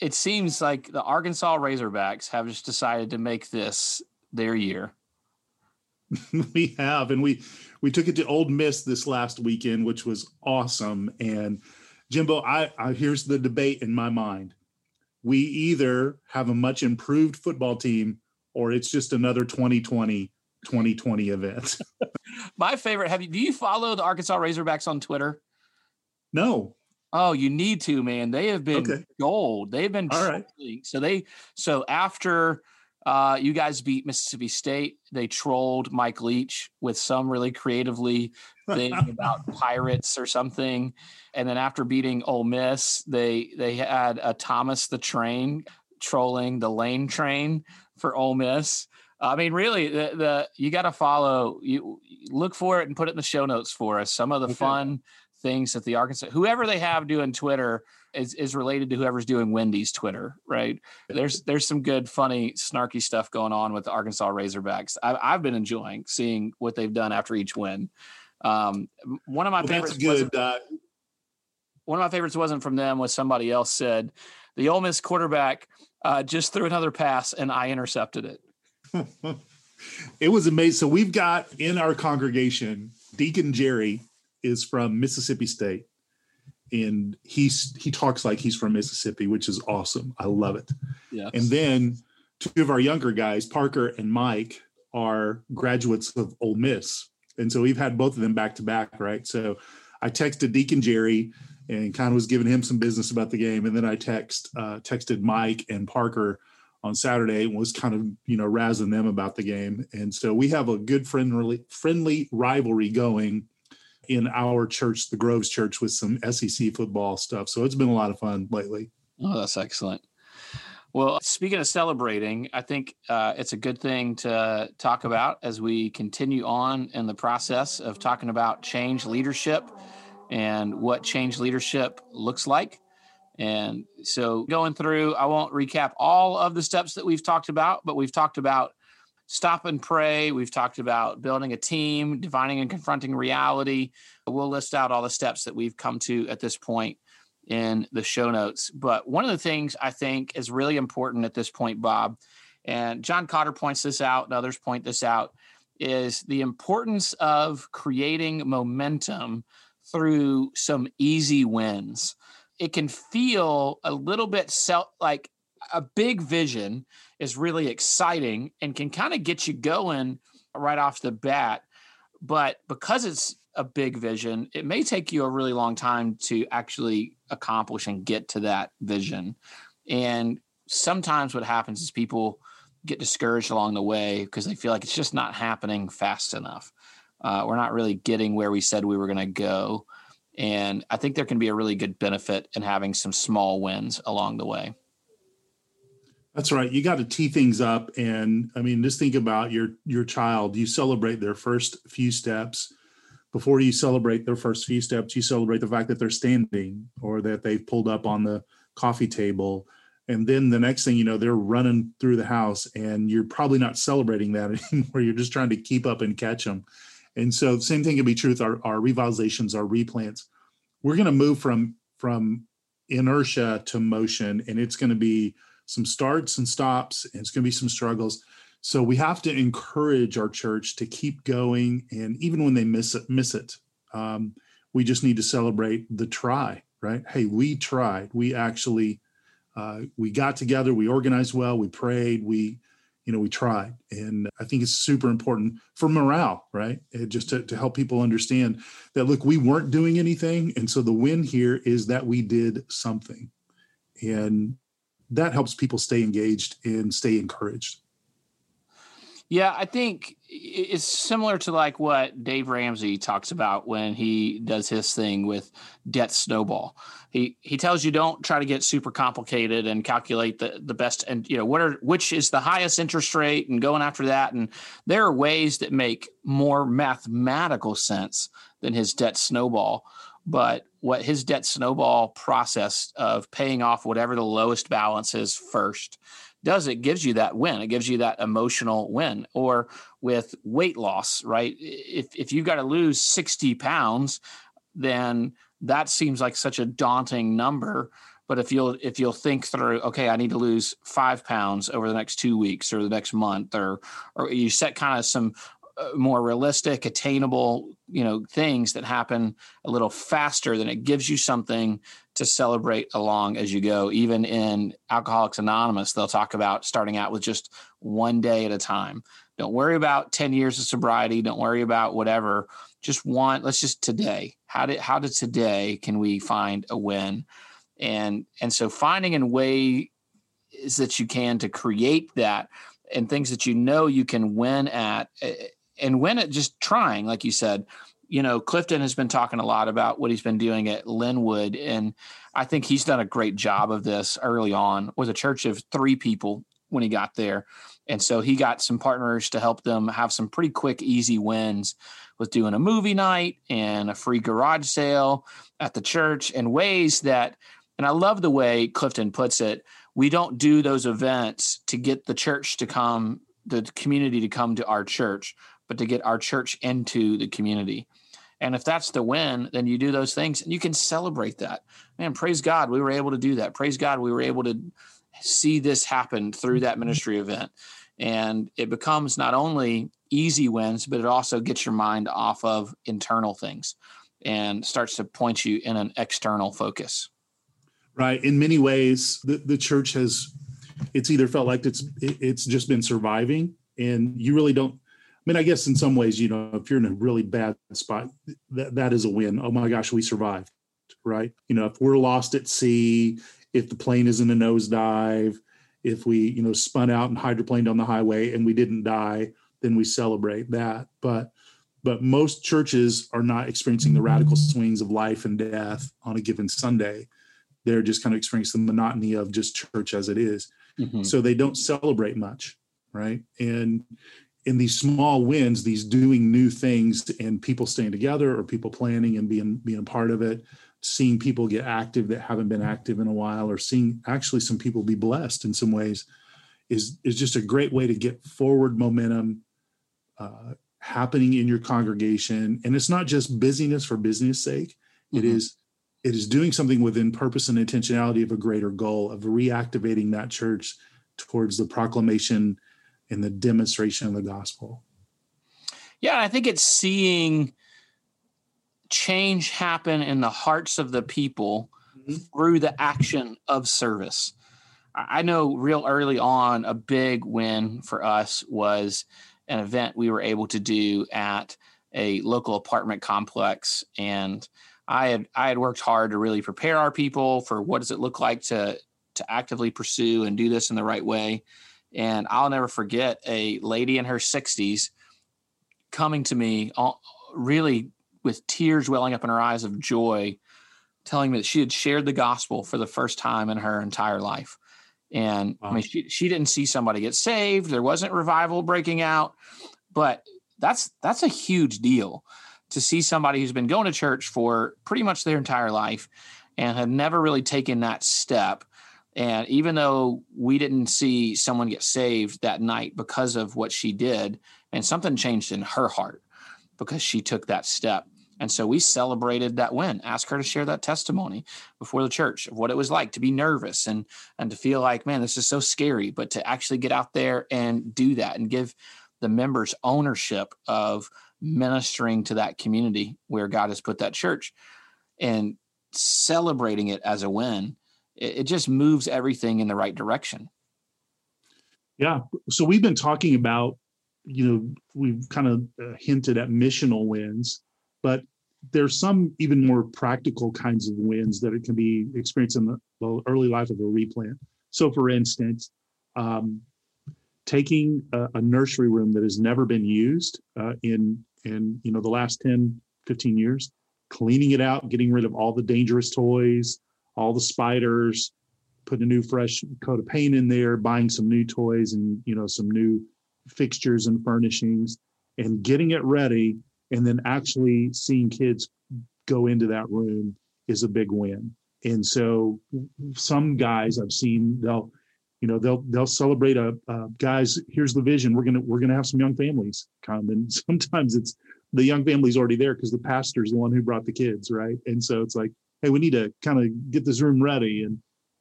it seems like the Arkansas Razorbacks have just decided to make this their year. we have, and we we took it to Ole Miss this last weekend, which was awesome. And Jimbo, I, I here's the debate in my mind: we either have a much improved football team, or it's just another 2020 2020 event. my favorite. Have you? Do you follow the Arkansas Razorbacks on Twitter? No. Oh, you need to, man. They have been okay. gold. They've been all right. So they so after uh, you guys beat Mississippi State, they trolled Mike Leach with some really creatively thing about pirates or something. And then after beating Ole Miss, they they had a Thomas the Train trolling the lane train for Ole Miss. I mean, really, the, the you got to follow. You look for it and put it in the show notes for us. Some of the okay. fun things that the Arkansas whoever they have doing Twitter is is related to whoever's doing Wendy's Twitter, right? There's there's some good, funny, snarky stuff going on with the Arkansas Razorbacks. I, I've been enjoying seeing what they've done after each win. Um, one of my well, favorites. good. Uh, one of my favorites wasn't from them. Was somebody else said the Ole Miss quarterback uh, just threw another pass and I intercepted it. it was amazing. So we've got in our congregation Deacon Jerry is from Mississippi State, and he's he talks like he's from Mississippi, which is awesome. I love it. Yeah. And then two of our younger guys, Parker and Mike, are graduates of Ole Miss, and so we've had both of them back to back, right? So I texted Deacon Jerry and kind of was giving him some business about the game, and then I text uh, texted Mike and Parker on Saturday and was kind of you know razzing them about the game, and so we have a good friendly friendly rivalry going in our church, the Groves Church, with some SEC football stuff. So it's been a lot of fun lately. Oh, that's excellent. Well, speaking of celebrating, I think uh, it's a good thing to talk about as we continue on in the process of talking about change leadership and what change leadership looks like. And so, going through, I won't recap all of the steps that we've talked about, but we've talked about stop and pray. We've talked about building a team, divining and confronting reality. We'll list out all the steps that we've come to at this point in the show notes. But one of the things I think is really important at this point, Bob, and John Kotter points this out, and others point this out, is the importance of creating momentum through some easy wins. It can feel a little bit self like a big vision is really exciting and can kind of get you going right off the bat. But because it's a big vision, it may take you a really long time to actually accomplish and get to that vision. And sometimes what happens is people get discouraged along the way because they feel like it's just not happening fast enough. Uh, we're not really getting where we said we were going to go. And I think there can be a really good benefit in having some small wins along the way. That's right. You got to tee things up, and I mean, just think about your your child. You celebrate their first few steps. Before you celebrate their first few steps, you celebrate the fact that they're standing or that they've pulled up on the coffee table. And then the next thing you know, they're running through the house, and you're probably not celebrating that anymore. You're just trying to keep up and catch them. And so, same thing can be true with our, our revitalizations, our replants. We're going to move from from inertia to motion, and it's going to be some starts and stops, and it's going to be some struggles. So we have to encourage our church to keep going, and even when they miss it, miss it, um, we just need to celebrate the try. Right? Hey, we tried. We actually uh, we got together. We organized well. We prayed. We you know we tried and i think it's super important for morale right it just to, to help people understand that look we weren't doing anything and so the win here is that we did something and that helps people stay engaged and stay encouraged. Yeah, I think it's similar to like what Dave Ramsey talks about when he does his thing with debt snowball. He he tells you don't try to get super complicated and calculate the the best and you know what are which is the highest interest rate and going after that and there are ways that make more mathematical sense than his debt snowball. But what his debt snowball process of paying off whatever the lowest balance is first does it gives you that win. It gives you that emotional win. Or with weight loss right? If if you've got to lose 60 pounds then that seems like such a daunting number. But if you'll if you'll think through okay i need to lose five pounds over the next two weeks or the next month or or you set kind of some Uh, more realistic attainable you know things that happen a little faster then it gives you something to celebrate along as you go. Even in Alcoholics Anonymous, they'll talk about starting out with just one day at a time. Don't worry about 10 years of sobriety. Don't worry about whatever. Just want, let's just today. How did how did today can we find a win? And and so finding a way is that you can to create that and things that you know you can win at eh, and win it just trying, like you said you know, Clifton has been talking a lot about what he's been doing at Linwood, and I think he's done a great job of this early on. Was a church of three people when he got there, and so he got some partners to help them have some pretty quick, easy wins with doing a movie night and a free garage sale at the church, and ways that. And I love the way Clifton puts it. We don't do those events to get the church to come, the community to come to our church, but to get our church into the community. And if that's the win, then you do those things and you can celebrate that. Man, praise God, we were able to do that. Praise God, we were able to see this happen through that mm-hmm. ministry event. And it becomes not only easy wins, but it also gets your mind off of internal things and starts to point you in an external focus. Right. In many ways, the, the church has it's either felt like it's it's just been surviving and you really don't mean, I guess in some ways, you know, if you're in a really bad spot, that, that is a win. Oh my gosh, we survived, right? You know, if we're lost at sea, if the plane is in a nosedive, if we, you know, spun out and hydroplaned on the highway and we didn't die, then we celebrate that. But but most churches are not experiencing the radical swings of life and death on a given Sunday. They're just kind of experiencing the monotony of just church as it is. Mm-hmm. So they don't celebrate much, right? And in these small wins, these doing new things and people staying together or people planning and being being part of it, seeing people get active that haven't been active in a while, or seeing actually some people be blessed in some ways, is is just a great way to get forward momentum uh, happening in your congregation. And it's not just busyness for business sake. Mm-hmm. It is it is doing something within purpose and intentionality of a greater goal of reactivating that church towards the proclamation in the demonstration of the gospel. Yeah, I think it's seeing change happen in the hearts of the people mm-hmm. through the action of service. I know real early on, a big win for us was an event we were able to do at a local apartment complex. And I had I had worked hard to really prepare our people for what does it look like to to actively pursue and do this in the right way. And I'll never forget a lady in her 60s coming to me, really with tears welling up in her eyes of joy, telling me that she had shared the gospel for the first time in her entire life. And wow. I mean, she, she didn't see somebody get saved. There wasn't revival breaking out, but that's that's a huge deal to see somebody who's been going to church for pretty much their entire life and had never really taken that step and even though we didn't see someone get saved that night because of what she did, and something changed in her heart because she took that step. And so we celebrated that win, asked her to share that testimony before the church of what it was like to be nervous and and to feel like, man, this is so scary, but to actually get out there and do that and give the members ownership of ministering to that community where God has put that church and celebrating it as a win it, it just moves everything in the right direction. Yeah. So we've been talking about, you know, we've kind of uh, hinted at missional wins, but there's some even more practical kinds of wins that it can be experienced in the, early life of a replant. So, for instance, um, taking a, a nursery room that has never been used uh, in in you know the last 10 15 years cleaning it out getting rid of all the dangerous toys all the spiders put a new fresh coat of paint in there buying some new toys and you know some new fixtures and furnishings and getting it ready and then actually seeing kids go into that room is a big win. And so some guys i've seen they'll you know they'll they'll celebrate a uh, guys here's the vision. We're gonna we're gonna have some young families come. And sometimes it's the young family's already there because the pastor's the one who brought the kids right? And so it's like hey we need to kind of get this room ready. And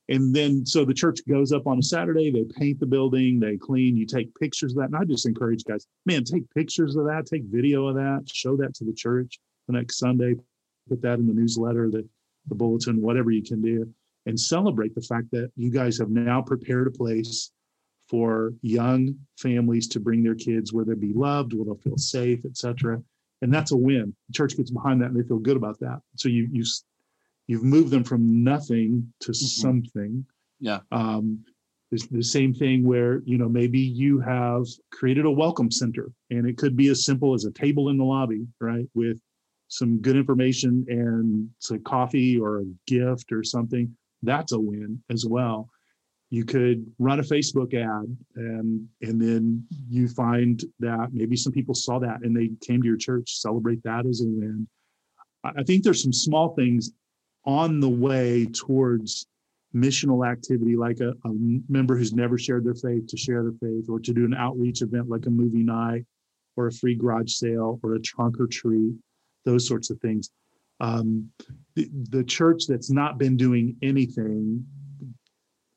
and then so the church goes up on a saturday they paint the building they clean you take pictures of that. And i just encourage guys man take pictures of that take video of that show that to the church the next sunday put that in the newsletter the, the bulletin whatever you can do and celebrate the fact that you guys have now prepared a place for young families to bring their kids where they'll be loved where they'll feel safe etc and that's a win. The church gets behind that and they feel good about that. So you you you've moved them from nothing to mm-hmm. something. Yeah. Um, the same thing where you know maybe you have created a welcome center, and it could be as simple as a table in the lobby, right, with some good information and some coffee or a gift or something. That's a win as well. You could run a Facebook ad, and and then you find that maybe some people saw that and they came to your church. Celebrate that as a win. I think there's some small things on the way towards missional activity like a, a, member who's never shared their faith to share their faith or to do an outreach event like a movie night or a free garage sale or a trunk or treat those sorts of things. Um, the, the church that's not been doing anything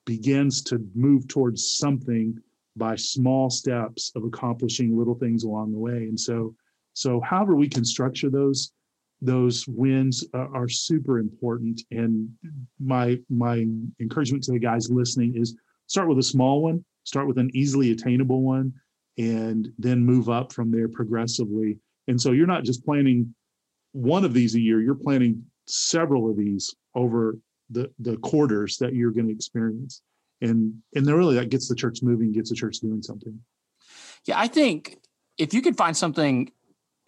begins to move towards something by small steps of accomplishing little things along the way. And so so however we can structure those those wins uh, are super important. And my my encouragement to the guys listening is start with a small one, start with an easily attainable one, and then move up from there progressively. And so you're not just planning one of these a year; you're planning several of these over the the quarters that you're going to experience. And and then really that gets the church moving, gets the church doing something. Yeah, I think if you could find something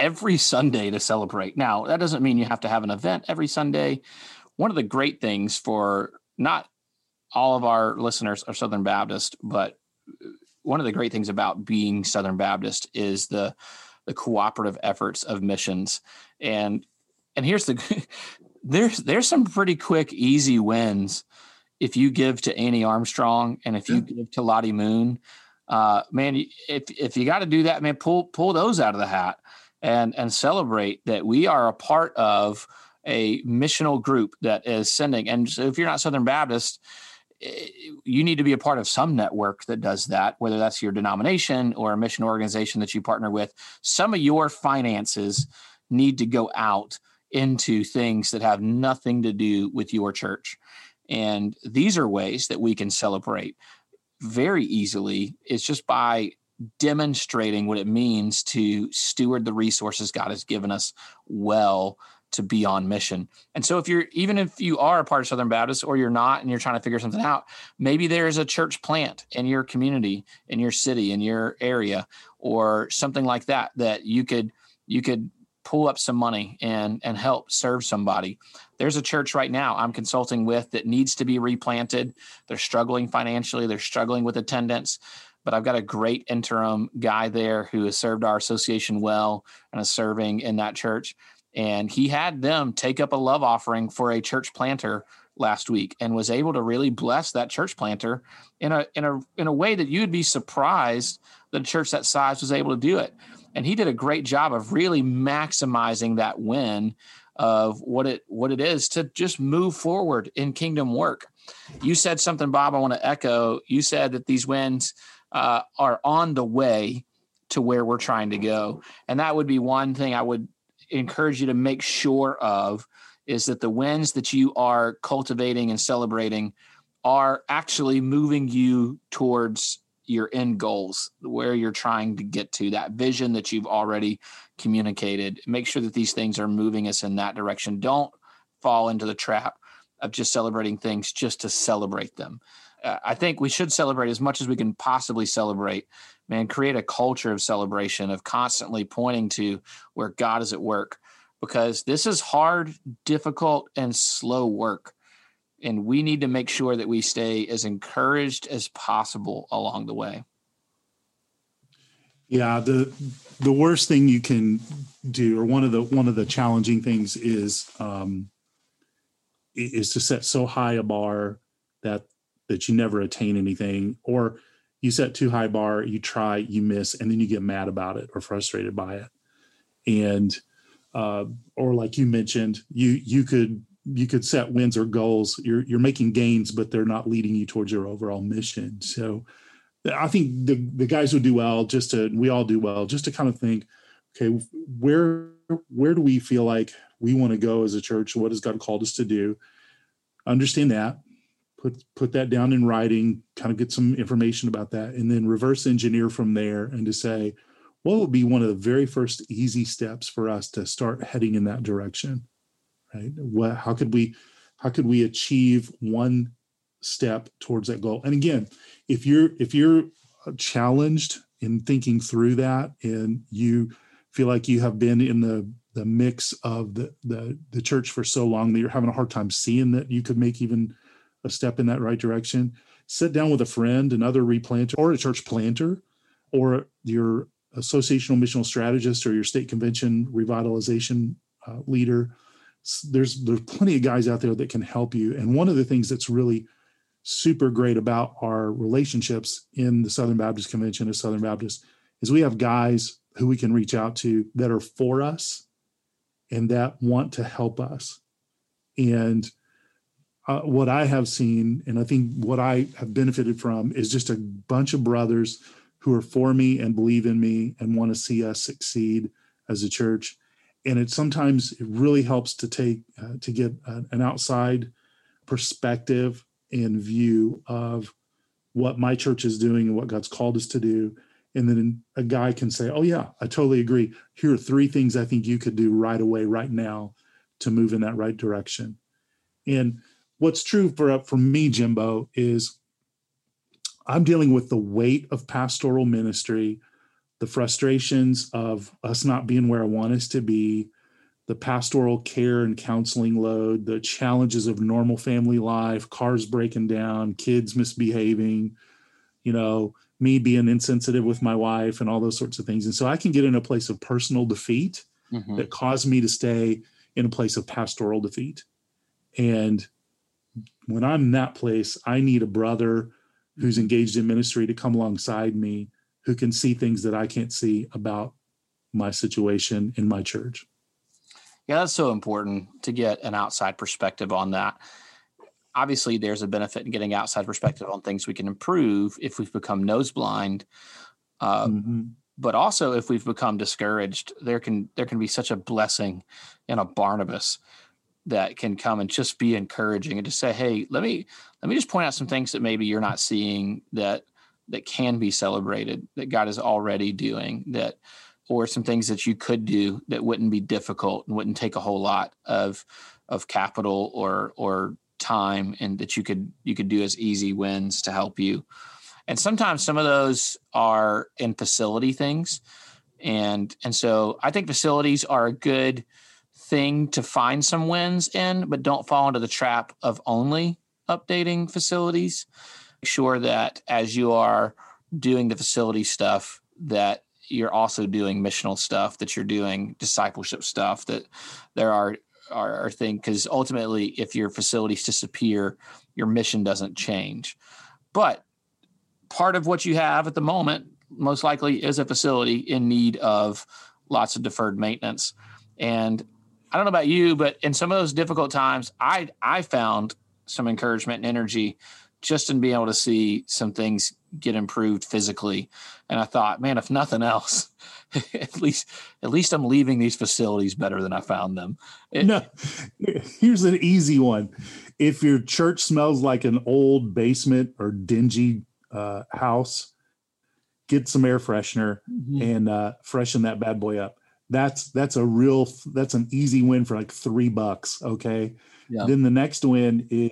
every Sunday to celebrate. Now, that doesn't mean you have to have an event every Sunday. One of the great things for not all of our listeners are Southern Baptist, but one of the great things about being Southern Baptist is the the cooperative efforts of missions. And and here's the there's there's some pretty quick easy wins if you give to Annie Armstrong and if you yeah. give to Lottie Moon. Uh, man, if if you got to do that, man, pull pull those out of the hat and and celebrate that we are a part of a missional group that is sending. And so if you're not Southern Baptist, eh, you need to be a part of some network that does that, whether that's your denomination or a mission organization that you partner with. Some of your finances need to go out into things that have nothing to do with your church. And these are ways that we can celebrate very easily. It's just by demonstrating what it means to steward the resources God has given us well to be on mission. And so if you're even if you are a part of Southern Baptist or you're not and you're trying to figure something out, maybe there is a church plant in your community, in your city, in your area or something like that that you could you could pull up some money and and help serve somebody. There's a church right now I'm consulting with that needs to be replanted. They're struggling financially, they're struggling with attendance but I've got a great interim guy there who has served our association well and is serving in that church. And he had them take up a love offering for a church planter last week and was able to really bless that church planter in a in a in a way that you'd be surprised that a church that size was able to do it. And he did a great job of really maximizing that win of what it what it is to just move forward in kingdom work. You said something, Bob. I want to echo. You said that these wins uh, are on the way to where we're trying to go. And that would be one thing I would encourage you to make sure of is that the wins that you are cultivating and celebrating are actually moving you towards your end goals, where you're trying to get to, that vision that you've already communicated. Make sure that these things are moving us in that direction. Don't fall into the trap of just celebrating things just to celebrate them I think we should celebrate as much as we can possibly celebrate. Man, create a culture of celebration, of constantly pointing to where God is at work, because this is hard, difficult, and slow work. And we need to make sure that we stay as encouraged as possible along the way. Yeah, the the worst thing you can do, or one of the one of the challenging things is um, is to set so high a bar that that you never attain anything, or you set too high bar, you try, you miss, and then you get mad about it or frustrated by it, and uh, or like you mentioned, you you could you could set wins or goals. You're you're making gains, but they're not leading you towards your overall mission. So I think the the guys would do well just to we all do well just to kind of think, okay, where where do we feel like we want to go as a church? What has God called us to do? Understand that, put put that down in writing, kind of get some information about that, and then reverse engineer from there and to say, what would be one of the very first easy steps for us to start heading in that direction? Right? What how could we how could we achieve one step towards that goal? And again, if you're if you're challenged in thinking through that and you feel like you have been in the the mix of the the the church for so long that you're having a hard time seeing that you could make even a step in that right direction. Sit down with a friend another replanter or a church planter or your associational missional strategist or your state convention revitalization uh, leader. There's there's plenty of guys out there that can help you. And one of the things that's really super great about our relationships in the Southern Baptist Convention of Southern Baptists is we have guys who we can reach out to that are for us and that want to help us. And uh, what I have seen, and I think what I have benefited from, is just a bunch of brothers who are for me and believe in me and want to see us succeed as a church. And it sometimes it really helps to take uh, to get an outside perspective and view of what my church is doing and what God's called us to do. And then a guy can say, Oh, yeah, I totally agree. Here are three things I think you could do right away, right now, to move in that right direction. And what's true for, for me, Jimbo, is I'm dealing with the weight of pastoral ministry, the frustrations of us not being where I want us to be, the pastoral care and counseling load, the challenges of normal family life, cars breaking down, kids misbehaving, you know, me being insensitive with my wife and all those sorts of things. And so I can get in a place of personal defeat mm-hmm. that caused me to stay in a place of pastoral defeat. And when I'm in that place, I need a brother who's engaged in ministry to come alongside me who can see things that I can't see about my situation in my church. Yeah, that's so important to get an outside perspective on that. Obviously, there's a benefit in getting outside perspective on things we can improve if we've become nose blind. Uh, mm-hmm. But also, if we've become discouraged, there can there can be such a blessing in a Barnabas that can come and just be encouraging and just say, "Hey, let me let me just point out some things that maybe you're not seeing that that can be celebrated that God is already doing that." or some things that you could do that wouldn't be difficult and wouldn't take a whole lot of of capital or or time and that you could you could do as easy wins to help you and sometimes some of those are in facility things and and so i think facilities are a good thing to find some wins in but don't fall into the trap of only updating facilities Make sure that as you are doing the facility stuff that you're also doing missional stuff, that you're doing discipleship stuff, that there are are, are things because ultimately, if your facilities disappear, your mission doesn't change. But part of what you have at the moment, most likely, is a facility in need of lots of deferred maintenance. And I don't know about you, but in some of those difficult times, I I found some encouragement and energy just in being able to see some things get improved physically. And I thought, man, if nothing else, at least at least I'm leaving these facilities better than I found them. It, no, here's an easy one. If your church smells like an old basement or dingy uh, house, get some air freshener mm-hmm. and uh, freshen that bad boy up. That's that's a real that's an easy win for like three bucks. Okay. Yeah. Then the next win is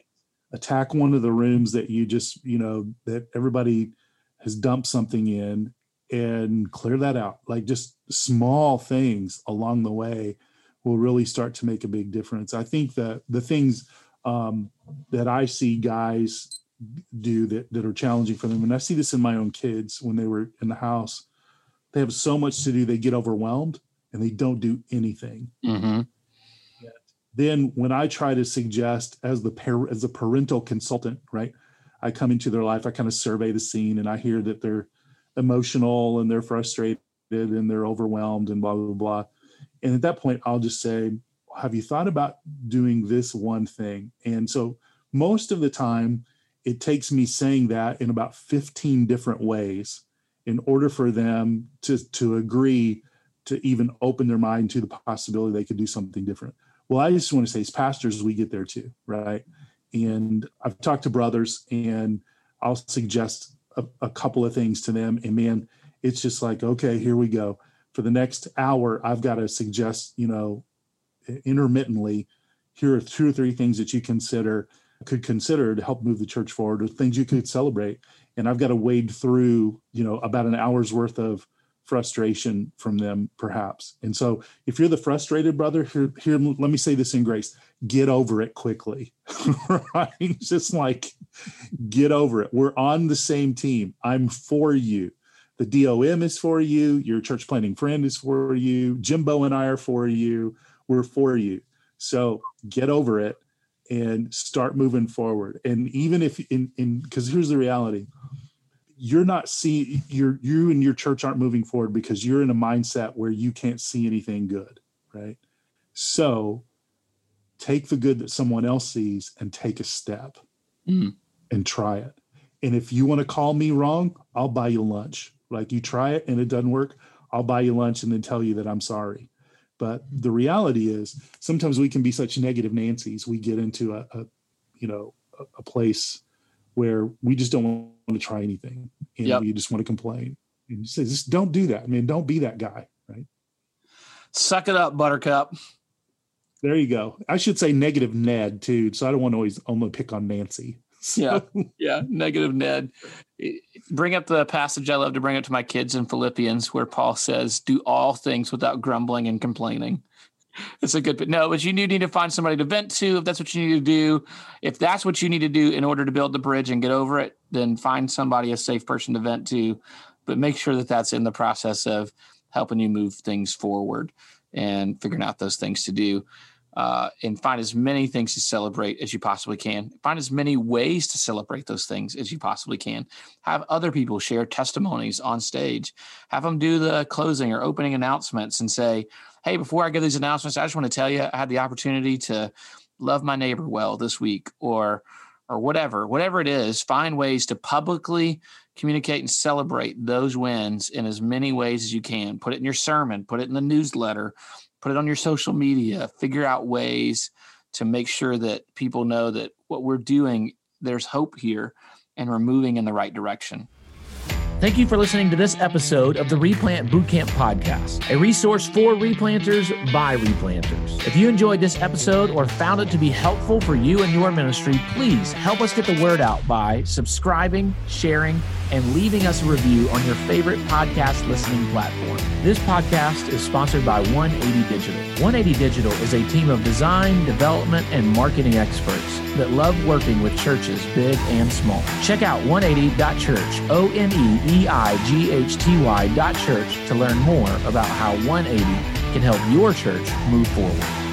attack one of the rooms that you just, you know, that everybody has dumped something in and clear that out. Like just small things along the way will really start to make a big difference. I think that the things um, that I see guys do that, that are challenging for them, and I see this in my own kids when they were in the house, they have so much to do, they get overwhelmed and they don't do anything. Mm-hmm. Then when I try to suggest as the par- as a parental consultant, right? I come into their life, I kind of survey the scene and I hear that they're emotional and they're frustrated and they're overwhelmed and blah blah blah. And at that point, I'll just say, "Have you thought about doing this one thing?" And so most of the time, it takes me saying that in about 15 different ways in order for them to to agree to even open their mind to the possibility they could do something different. Well, I just want to say, as pastors, we get there too, right? And I've talked to brothers, and I'll suggest a, a couple of things to them, and man, it's just like, okay, here we go. For the next hour, I've got to suggest, you know, intermittently, here are two or three things that you consider could consider to help move the church forward, or things you could celebrate. And I've got to wade through, you know, about an hour's worth of frustration from them perhaps. And so if you're the frustrated brother here here let me say this in grace. Get over it quickly right? Just like get over it. We're on the same team. I'm for you. The DOM is for you. Your church planting friend is for you. Jimbo and i are for you. We're for you. So get over it and start moving forward. And even if in in because here's the reality you're not seeing you're you and your church aren't moving forward because you're in a mindset where you can't see anything good right? So take the good that someone else sees and take a step Mm. and try it. And if you want to call me wrong i'll buy you lunch. Like you try it and it doesn't work i'll buy you lunch and then tell you that i'm sorry. But the reality is sometimes we can be such negative nancys we get into a, a you know a, a place where we just don't want to try anything and Yep. we just want to complain and say just don't do that i mean don't be that guy right Suck it up, Buttercup. there you go i should say negative ned too so i don't want to always only pick on nancy So- Yeah. Yeah, negative Ned. Bring up the passage I love to bring up to my kids in Philippians, where Paul says, "Do all things without grumbling and complaining." It's a good, but no, but you do need to find somebody to vent to if that's what you need to do. If that's what you need to do in order to build the bridge and get over it, then find somebody a safe person to vent to. But make sure that that's in the process of helping you move things forward and figuring out those things to do uh, and find as many things to celebrate as you possibly can. Find as many ways to celebrate those things as you possibly can. Have other people share testimonies on stage. Have them do the closing or opening announcements and say, "Hey, before I give these announcements, I just want to tell you I had the opportunity to love my neighbor well this week," or or whatever, whatever it is. Find ways to publicly communicate and celebrate those wins in as many ways as you can. Put it in your sermon. Put it in the newsletter put it on your social media, figure out ways to make sure that people know that what we're doing, there's hope here and we're moving in the right direction. Thank you for listening to this episode of the Replant Bootcamp Podcast, a resource for replanters by replanters. If you enjoyed this episode or found it to be helpful for you and your ministry, please help us get the word out by subscribing, sharing, and leaving us a review on your favorite podcast listening platform. This podcast is sponsored by 180 Digital. 180 Digital is a team of design, development, and marketing experts that love working with churches big and small. Check out 180.church, O N E E I G H T Y dot church to learn more about how 180 can help your church move forward.